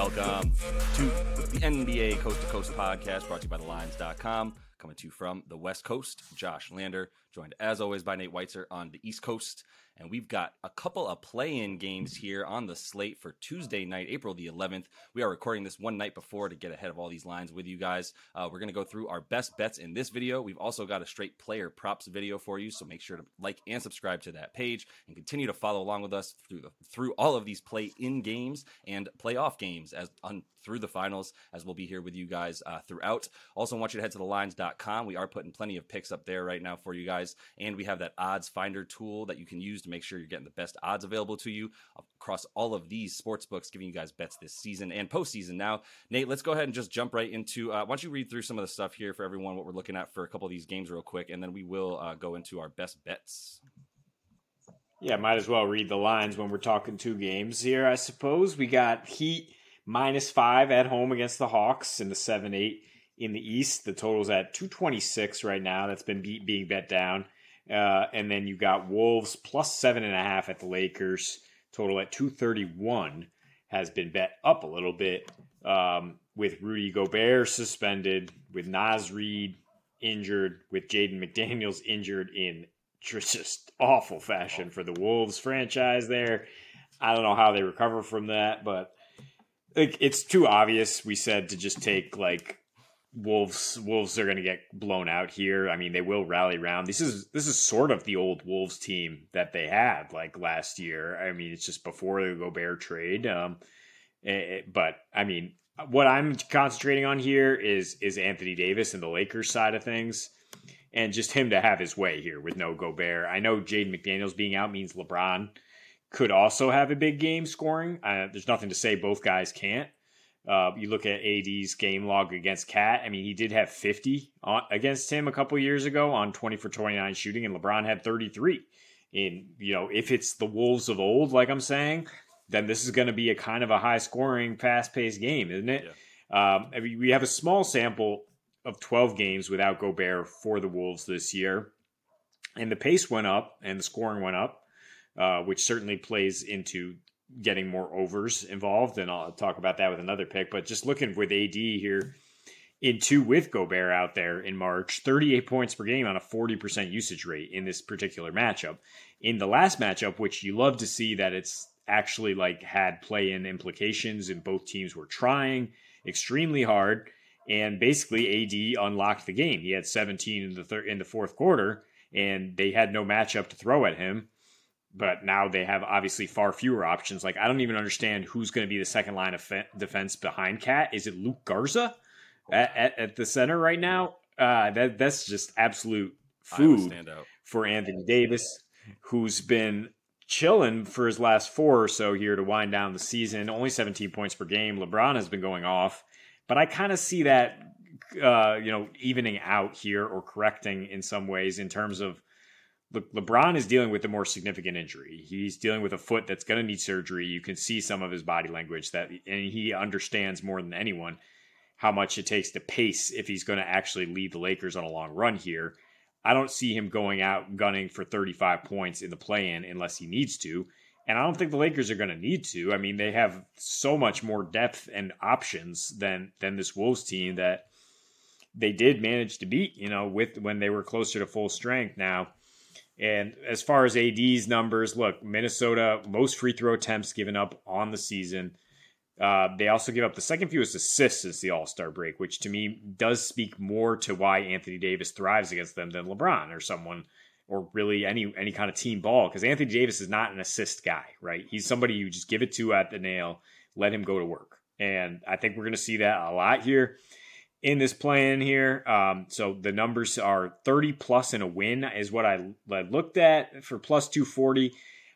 Welcome to the NBA Coast to Coast podcast brought to you by TheLines.com. Coming to you from the West Coast, Josh Lander, joined as always by Nate Weitzer on the East Coast. And we've got a couple of play in games here on the slate for Tuesday night, April the 11th. We are recording this one night before to get ahead of all these lines with you guys. Uh, we're going to go through our best bets in this video. We've also got a straight player props video for you. So make sure to like and subscribe to that page and continue to follow along with us through, the, through all of these play in games and playoff games as on through the finals as we'll be here with you guys uh, throughout. Also, want you to head to TheLines.com. We are putting plenty of picks up there right now for you guys. And we have that odds finder tool that you can use to make sure you're getting the best odds available to you across all of these sports books, giving you guys bets this season and postseason. Now, Nate, let's go ahead and just jump right into. Uh, why don't you read through some of the stuff here for everyone, what we're looking at for a couple of these games, real quick, and then we will uh, go into our best bets. Yeah, might as well read the lines when we're talking two games here, I suppose. We got Heat minus five at home against the Hawks in the 7 8 in the East. The total's at 226 right now. That's been beat, being bet down. Uh, and then you got Wolves plus seven and a half at the Lakers. Total at 231 has been bet up a little bit um, with Rudy Gobert suspended, with Naz Reid injured, with Jaden McDaniels injured in just awful fashion for the Wolves franchise there. I don't know how they recover from that, but like it's too obvious. We said to just take like Wolves Wolves are going to get blown out here. I mean, they will rally round. This is this is sort of the old Wolves team that they had like last year. I mean, it's just before the Gobert trade. Um, it, eh, eh, but I mean, what I'm concentrating on here is is Anthony Davis and the Lakers side of things, and just him to have his way here with no Gobert. I know Jaden McDaniels being out means LeBron could also have a big game scoring. Uh, there's nothing to say both guys can't. Uh, you look at AD's game log against KAT. I mean, he did have 50 on, against him a couple years ago on 20 for 29 shooting, and LeBron had 33. In you know, if it's the Wolves of old, like I'm saying, then this is going to be a kind of a high scoring, fast paced game, isn't it? Yeah. Um, I mean, we have a small sample of 12 games without Gobert for the Wolves this year, and the pace went up and the scoring went up, uh, which certainly plays into getting more overs involved, and I'll talk about that with another pick. But just looking with AD here in two with Gobert out there in March, 38 points per game on a 40% usage rate in this particular matchup. In the last matchup, which you love to see that it's actually like had play in implications and both teams were trying extremely hard and basically AD unlocked the game. He had 17 in the third in the fourth quarter and they had no matchup to throw at him but now they have obviously far fewer options. Like I don't even understand who's going to be the second line of fe- defense behind KAT. Is it Luka Garza at, at, at the center right now? Uh, that that's just absolute food for Anthony Davis, who's been chilling for his last four or so here to wind down the season. Only 17 points per game. LeBron has been going off, but I kind of see that uh, you know evening out here or correcting in some ways in terms of Le- LeBron is dealing with a more significant injury. He's dealing with a foot that's going to need surgery. You can see some of his body language that, and he understands more than anyone how much it takes to pace if he's going to actually lead the Lakers on a long run here. I don't see him going out gunning for 35 points in the play-in unless he needs to. And I don't think the Lakers are going to need to. I mean, they have so much more depth and options than than this Wolves team that they did manage to beat, you know, with when they were closer to full strength. Now, and as far as AD's numbers, look, Minnesota, most free throw attempts given up on the season. Uh, they also give up the second fewest assists since the All Star break, which to me does speak more to why Anthony Davis thrives against them than LeBron or someone, or really any any kind of team ball. Because Anthony Davis is not an assist guy, right? He's somebody you just give it to at the nail, let him go to work, and I think we're going to see that a lot here in this plan here. Um, so the numbers are 30 plus in a win is what I, I looked at for plus 240.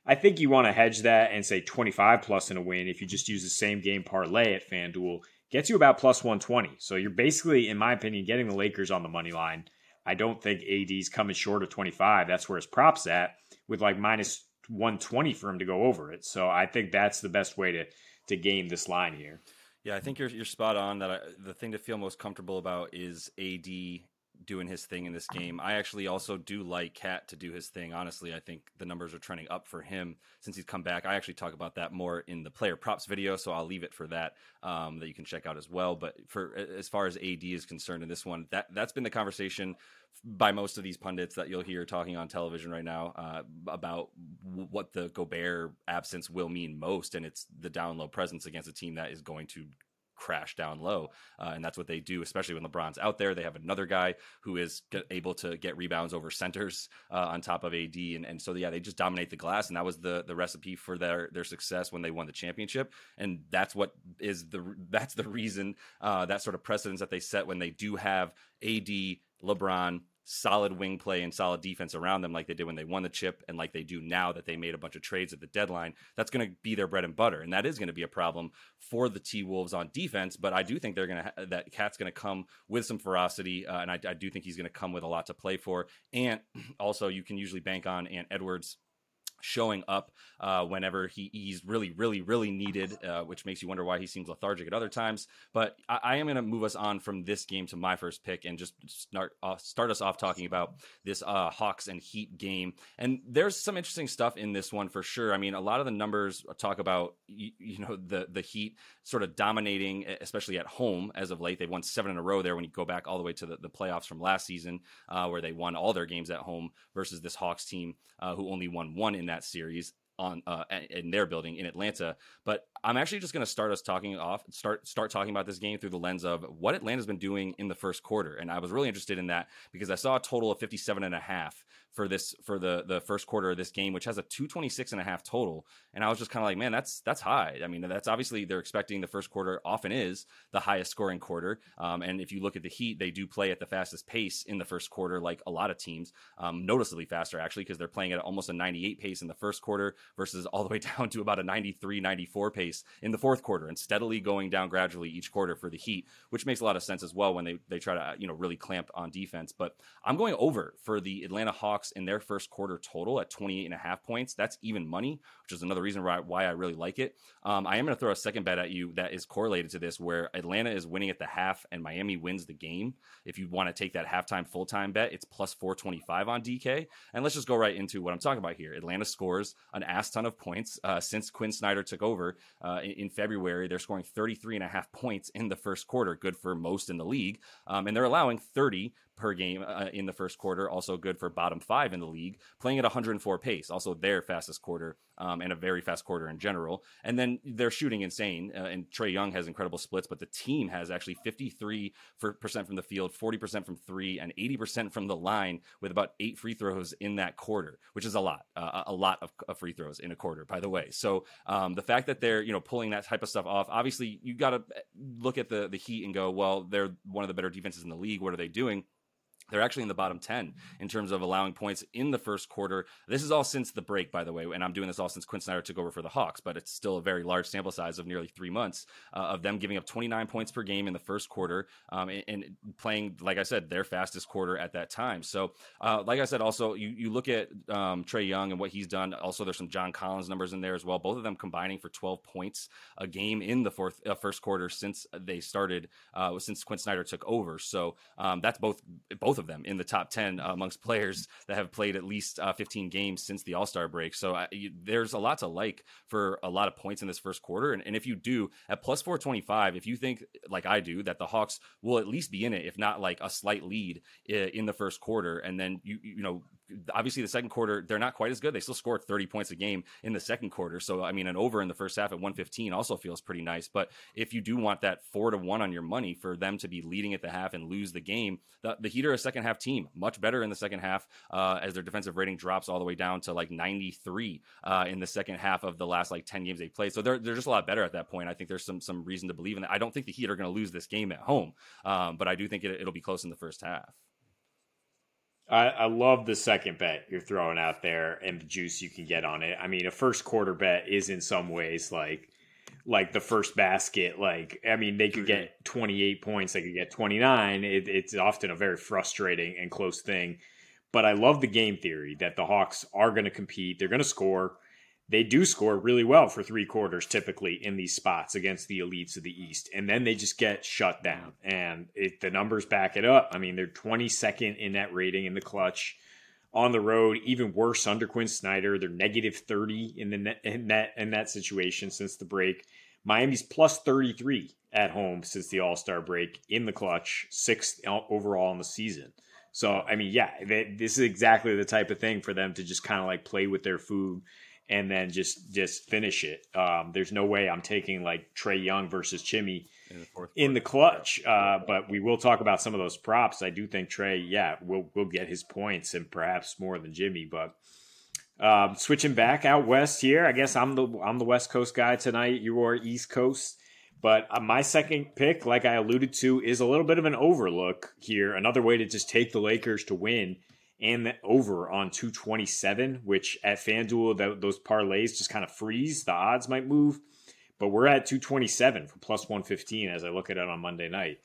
I think you want to hedge that and say 25 plus in a win if you just use the same game parlay at FanDuel. Gets you about plus 120. So you're basically, in my opinion, getting the Lakers on the money line. I don't think AD's coming short of 25. That's where his props at with like minus 120 for him to go over it. So I think that's the best way to to game this line here. Yeah, I think you're you're spot on. That I, the thing to feel most comfortable about is AD doing his thing in this game. I actually also do like KAT to do his thing. Honestly, I think the numbers are trending up for him since he's come back. I actually talk about that more in the player props video, so I'll leave it for that um, that you can check out as well. But for as far as AD is concerned in this one, that that's been the conversation by most of these pundits that you'll hear talking on television right now uh, about w- what the Gobert absence will mean most, and it's the down low presence against a team that is going to crash down low. Uh, and that's what they do, especially when LeBron's out there. They have another guy who is able to get rebounds over centers uh, on top of AD. And, and so, yeah, they just dominate the glass. And that was the, the recipe for their, their success when they won the championship. And that's what is the, that's the reason, uh, that sort of precedence that they set when they do have AD, LeBron, solid wing play and solid defense around them like they did when they won the chip and like they do now that they made a bunch of trades at the deadline that's going to be their bread and butter. And that is going to be a problem for the T-Wolves on defense but I do think they're going to ha- that KAT's going to come with some ferocity uh, and I, I do think he's going to come with a lot to play for. And also you can usually bank on Ant Edwards showing up uh, whenever he, he's really, really, really needed, uh, which makes you wonder why he seems lethargic at other times. But I, I am going to move us on from this game to my first pick and just start off, start us off talking about this uh, Hawks and Heat game. And there's some interesting stuff in this one for sure. I mean, a lot of the numbers talk about you, you know the the Heat sort of dominating, especially at home as of late. They've won seven in a row there when you go back all the way to the, the playoffs from last season, uh, where they won all their games at home versus this Hawks team uh, who only won one in that that series on uh, in their building in Atlanta. But I'm actually just going to start us talking off start start talking about this game through the lens of what Atlanta's been doing in the first quarter. And I was really interested in that because I saw a total of 57 and a half for this for the the first quarter of this game, which has a 226 and a half total. And I was just kind of like, man, that's that's high. I mean, that's obviously they're expecting the first quarter often is the highest scoring quarter. Um, and if you look at the Heat, they do play at the fastest pace in the first quarter, like a lot of teams, um, noticeably faster actually, because they're playing at almost a 98 pace in the first quarter versus all the way down to about a 93, 94 pace in the fourth quarter, and steadily going down gradually each quarter for the Heat, which makes a lot of sense as well when they they try to you know really clamp on defense. But I'm going over for the Atlanta Hawks Hawks in their first quarter total at 28 and a half points. That's even money, which is another reason why, why I really like it. Um, I am going to throw a second bet at you that is correlated to this, where Atlanta is winning at the half and Miami wins the game. If you want to take that halftime full time bet, it's plus 425 on DK. And let's just go right into what I'm talking about here. Atlanta scores an ass ton of points uh, since Quin Snyder took over uh, in, in, February. They're scoring 33 and a half points in the first quarter, good for most in the league. Um, and they're allowing 30 per game uh, in the first quarter, also good for bottom five in the league, playing at 104 pace, also their fastest quarter um, and a very fast quarter in general. And then they're shooting insane, uh, and Trae Young has incredible splits, but the team has actually 53% from the field, 40% from three, and 80% from the line with about eight free throws in that quarter, which is a lot, uh, a lot of, of, free throws in a quarter, by the way. So um, the fact that they're, you know, pulling that type of stuff off, obviously you got to look at the, the Heat and go, well, they're one of the better defenses in the league. What are they doing? They're actually in the bottom 10 in terms of allowing points in the first quarter. This is all since the break, by the way, and I'm doing this all since Quin Snyder took over for the Hawks, but it's still a very large sample size of nearly three months uh, of them giving up 29 points per game in the first quarter um, and, and, playing, like I said, their fastest quarter at that time. So, uh, like I said, also, you, you look at um, Trae Young and what he's done. Also, there's some John Collins numbers in there as well, both of them combining for 12 points a game in the fourth uh, first quarter since they started, uh, since Quin Snyder took over. So, um, that's both both of them in the top 10 uh, amongst players that have played at least uh, 15 games since the All Star break. So uh, you, there's a lot to like for a lot of points in this first quarter. And, and if you do at plus 425, if you think like I do that the Hawks will at least be in it, if not like a slight lead in the first quarter, and then you you know obviously the second quarter they're not quite as good. They still scored 30 points a game in the second quarter. So I mean, an over in the first half at 115 also feels pretty nice. But if you do want that four to one on your money for them to be leading at the half and lose the game, the, the Heat are a second half team, much better in the second half uh, as their defensive rating drops all the way down to like 93 uh, in the second half of the last like 10 games they played. So they're they're just a lot better at that point. I think there's some some reason to believe in that. I don't think the Heat are going to lose this game at home, um, but I do think it, it'll be close in the first half. I, I, love the second bet you're throwing out there and the juice you can get on it. I mean, a first quarter bet is in some ways like like the first basket. Like, I mean, they could get mm-hmm. 28 points, they could get 29. It, it's often a very frustrating and close thing. But I love the game theory that the Hawks are going to compete. They're going to score. They do score really well for three quarters typically in these spots against the elites of the East. And then they just get shut down. And it, the numbers back it up. I mean, they're 22nd in that rating in the clutch on the road. Even worse under Quin Snyder. They're negative 30 in the net, in that in that situation since the break. Miami's plus 33 at home since the All Star break in the clutch, sixth overall in the season. So, I mean, yeah, they, this is exactly the type of thing for them to just kind of like play with their food and then just just finish it. Um, there's no way I'm taking like Trae Young versus Jimmy in the, in the clutch. Uh, but we will talk about some of those props. I do think Trae, yeah, will will get his points and perhaps more than Jimmy. But um, switching back out west here, I guess I'm the I'm the West Coast guy tonight. You are East Coast. But uh, my second pick, like I alluded to, is a little bit of an overlook here. Another way to just take the Lakers to win and the over on 227, which at FanDuel, the, those parlays just kind of freeze. The odds might move, but we're at 227 for plus 115 as I look at it on Monday night.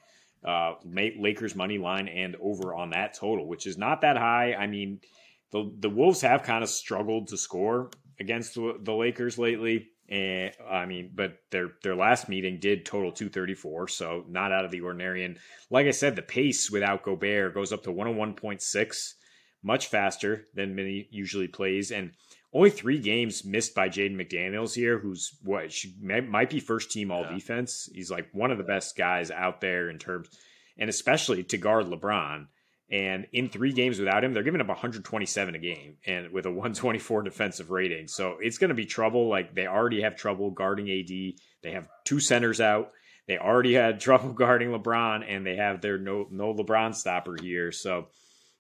Uh, Lakers money line and over on that total, which is not that high. I mean, the the Wolves have kind of struggled to score against the, the Lakers lately. And I mean, but their their last meeting did total 234, so not out of the ordinary. And like I said, the pace without Gobert goes up to 101.6 much faster than Mini usually plays, and only three games missed by Jaden McDaniels here, who's what She might be first team all yeah. defense. He's like one of the best guys out there in terms, and especially to guard LeBron. And in three games without him, they're giving up 127 a game and with a 124 defensive rating. So it's going to be trouble. Like they already have trouble guarding AD. They have two centers out. They already had trouble guarding LeBron, and they have their no no LeBron stopper here. So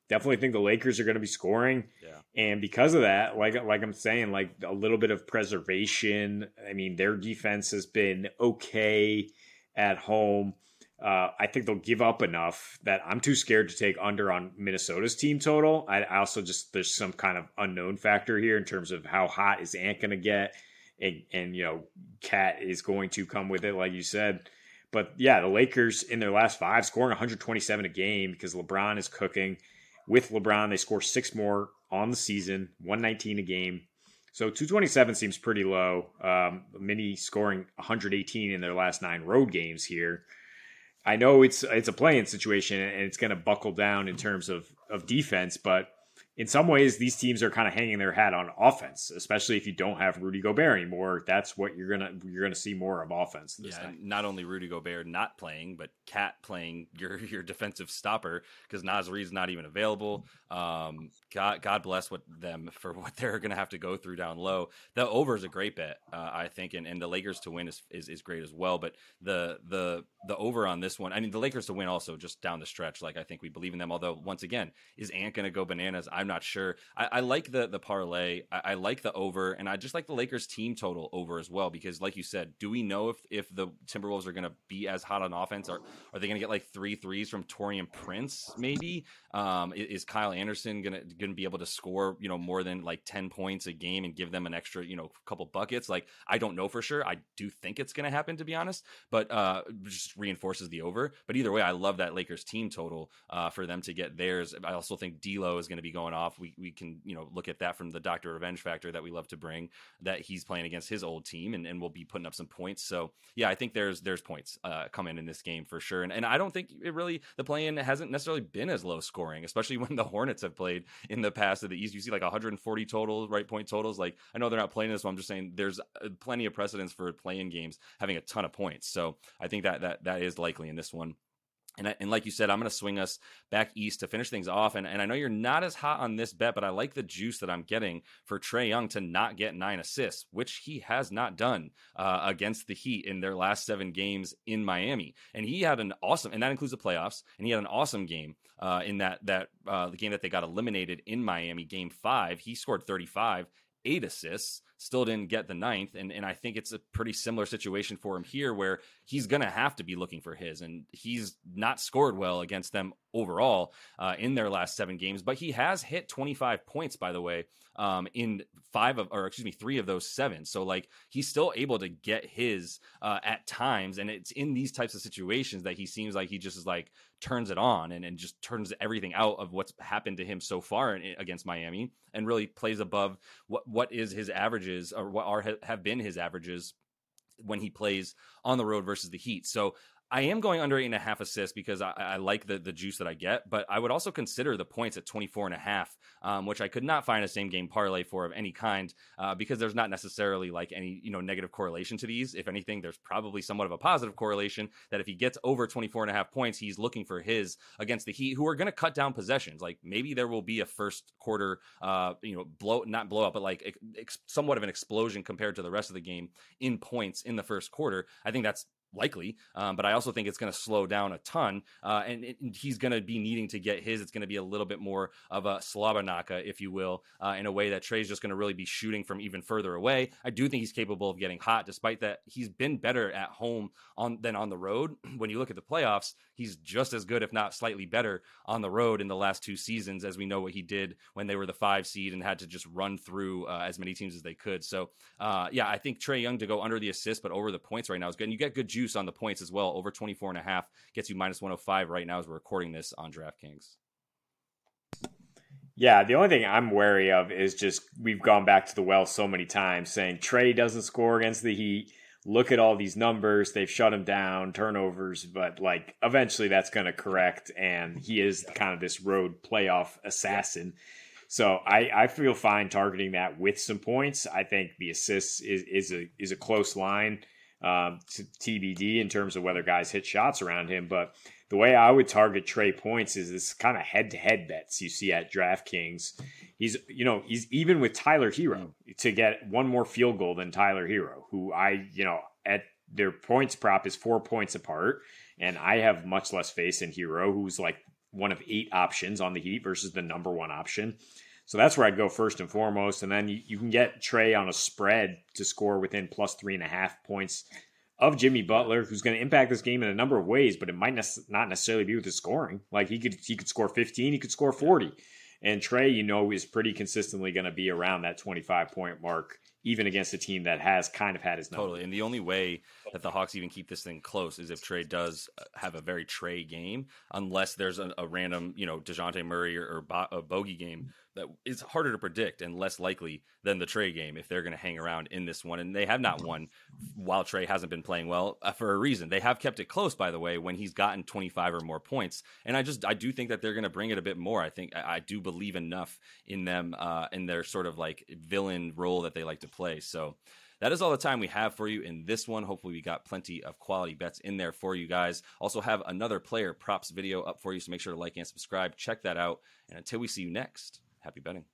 definitely think the Lakers are going to be scoring. Yeah. And because of that, like like I'm saying, like a little bit of preservation. I mean, their defense has been okay at home. Uh, I think they'll give up enough that I'm too scared to take under on Minnesota's team total. I, I also just there's some kind of unknown factor here in terms of how hot is Ant going to get, and, and you know, KAT is going to come with it, like you said. But yeah, the Lakers in their last five scoring 127 a game because LeBron is cooking with LeBron. They score six more on the season, 119 a game. So 227 seems pretty low. Um, Mini scoring 118 in their last nine road games here. I know it's it's a play-in situation and it's going to buckle down in terms of of defense, but in some ways, these teams are kind of hanging their hat on offense, especially if you don't have Rudy Gobert anymore. That's what you're gonna you're gonna see more of offense. yeah, not only Rudy Gobert not playing, but KAT playing your your defensive stopper because Reid's not even available. Um, God God bless what them for what they're gonna have to go through down low. The over is a great bet, uh, I think, and, and the Lakers to win is, is is great as well. But the the the over on this one, I mean, the Lakers to win also just down the stretch. Like I think we believe in them. Although once again, is Ant gonna go bananas? I'm not sure. I, I like the the parlay. I, I, like the over, and I just like the Lakers team total over as well because, like you said, do we know if if the Timberwolves are going to be as hot on offense? Or are they going to get like three threes from Taurean Prince? Maybe um, is Kyle Anderson going to going to be able to score you know more than like ten points a game and give them an extra you know couple buckets? Like I don't know for sure. I do think it's going to happen to be honest, but uh, just reinforces the over. But either way, I love that Lakers team total uh, for them to get theirs. I also think D'Lo is going to be going off. We we can you know look at that from the Doctor Revenge factor that we love to bring. That he's playing against his old team and, and will be putting up some points. So yeah, I think there's there's points uh, coming in this game for sure. And and I don't think it really the play-in hasn't necessarily been as low scoring, especially when the Hornets have played in the past of the East. You see like 140 total right point totals. Like I know they're not playing this, but I'm just saying there's uh, plenty of precedence for play-in games having a ton of points. So I think that that that is likely in this one. And, and like you said, I'm going to swing us back east to finish things off. And, and I know you're not as hot on this bet, but I like the juice that I'm getting for Trae Young to not get nine assists, which he has not done uh, against the Heat in their last seven games in Miami. And he had an awesome, and that includes the playoffs. And he had an awesome game uh, in that that uh, the game that they got eliminated in Miami, Game Five. He scored 35 eight assists, still didn't get the ninth. And, and I think it's a pretty similar situation for him here where he's going to have to be looking for his. And he's not scored well against them overall uh, in their last seven games, but he has hit 25 points, by the way, um, in five of, or excuse me, three of those seven. So like he's still able to get his uh, at times. And it's in these types of situations that he seems like he just is like turns it on and, and just turns everything out of what's happened to him so far in, against Miami and really plays above what, what is his averages or what are have been his averages when he plays on the road versus the Heat. So I am going under eight and a half assists because I, I, like the, the juice that I get, but I would also consider the points at 24 and a half, um, which I could not find a same game parlay for of any kind uh, because there's not necessarily like any, you know, negative correlation to these. If anything, there's probably somewhat of a positive correlation that if he gets over 24 and a half points, he's looking for his against the Heat, who are going to cut down possessions. Like maybe there will be a first quarter, uh, you know, blow, not blow up, but like ex- somewhat of an explosion compared to the rest of the game in points in the first quarter. I think that's likely, um, but I also think it's going to slow down a ton, uh, and, it, he's going to be needing to get his. It's going to be a little bit more of a slobberknocker, if you will, uh, in a way that Trae's just going to really be shooting from even further away. I do think he's capable of getting hot, despite that he's been better at home on than on the road. when you look at the playoffs, he's just as good, if not slightly better, on the road in the last two seasons, as we know what he did when they were the five seed and had to just run through uh, as many teams as they could. So, uh, yeah, I think Trae Young to go under the assist, but over the points right now is good. And you get good juice on the points as well. Over 24 and a half gets you minus 105 right now as we're recording this on DraftKings. Yeah, the only thing I'm wary of is just we've gone back to the well so many times saying Trae doesn't score against the Heat. Look at all these numbers. They've shut him down, turnovers, but like eventually that's going to correct. And he is kind of this road playoff assassin. So I, I feel fine targeting that with some points. I think the assists is, is a is a close line um, TBD in terms of whether guys hit shots around him. But the way I would target Trae points is this kind of head to head bets you see at DraftKings. He's, you know, he's even with Tyler Herro to get one more field goal than Tyler Herro, who I, you know, at their points prop is four points apart. And I have much less faith in Herro, who's like one of eight options on the Heat versus the number one option. So that's where I'd go first and foremost. And then you, you can get Trae on a spread to score within plus three and a half points of Jimmy Butler, who's going to impact this game in a number of ways, but it might not necessarily be with his scoring. Like he could he could score 15, he could score 40. And Trae, you know, is pretty consistently going to be around that 25 point mark, even against a team that has kind of had his number. Totally. And the only way that the Hawks even keep this thing close is if Trae does uh, have a very Trae game, unless there's a, a random, you know, Dejounte Murray or, or bo- a bogey game that is harder to predict and less likely than the Trae game if they're going to hang around in this one. And they have not won while Trae hasn't been playing well uh, for a reason. They have kept it close, by the way, when he's gotten 25 or more points. And I just I do think that they're going to bring it a bit more. I think I, I do believe enough in them uh, in their sort of like villain role that they like to play. So. That is all the time we have for you in this one. Hopefully, we got plenty of quality bets in there for you guys. Also, have another player props video up for you, so make sure to like and subscribe. Check that out. And until we see you next, happy betting.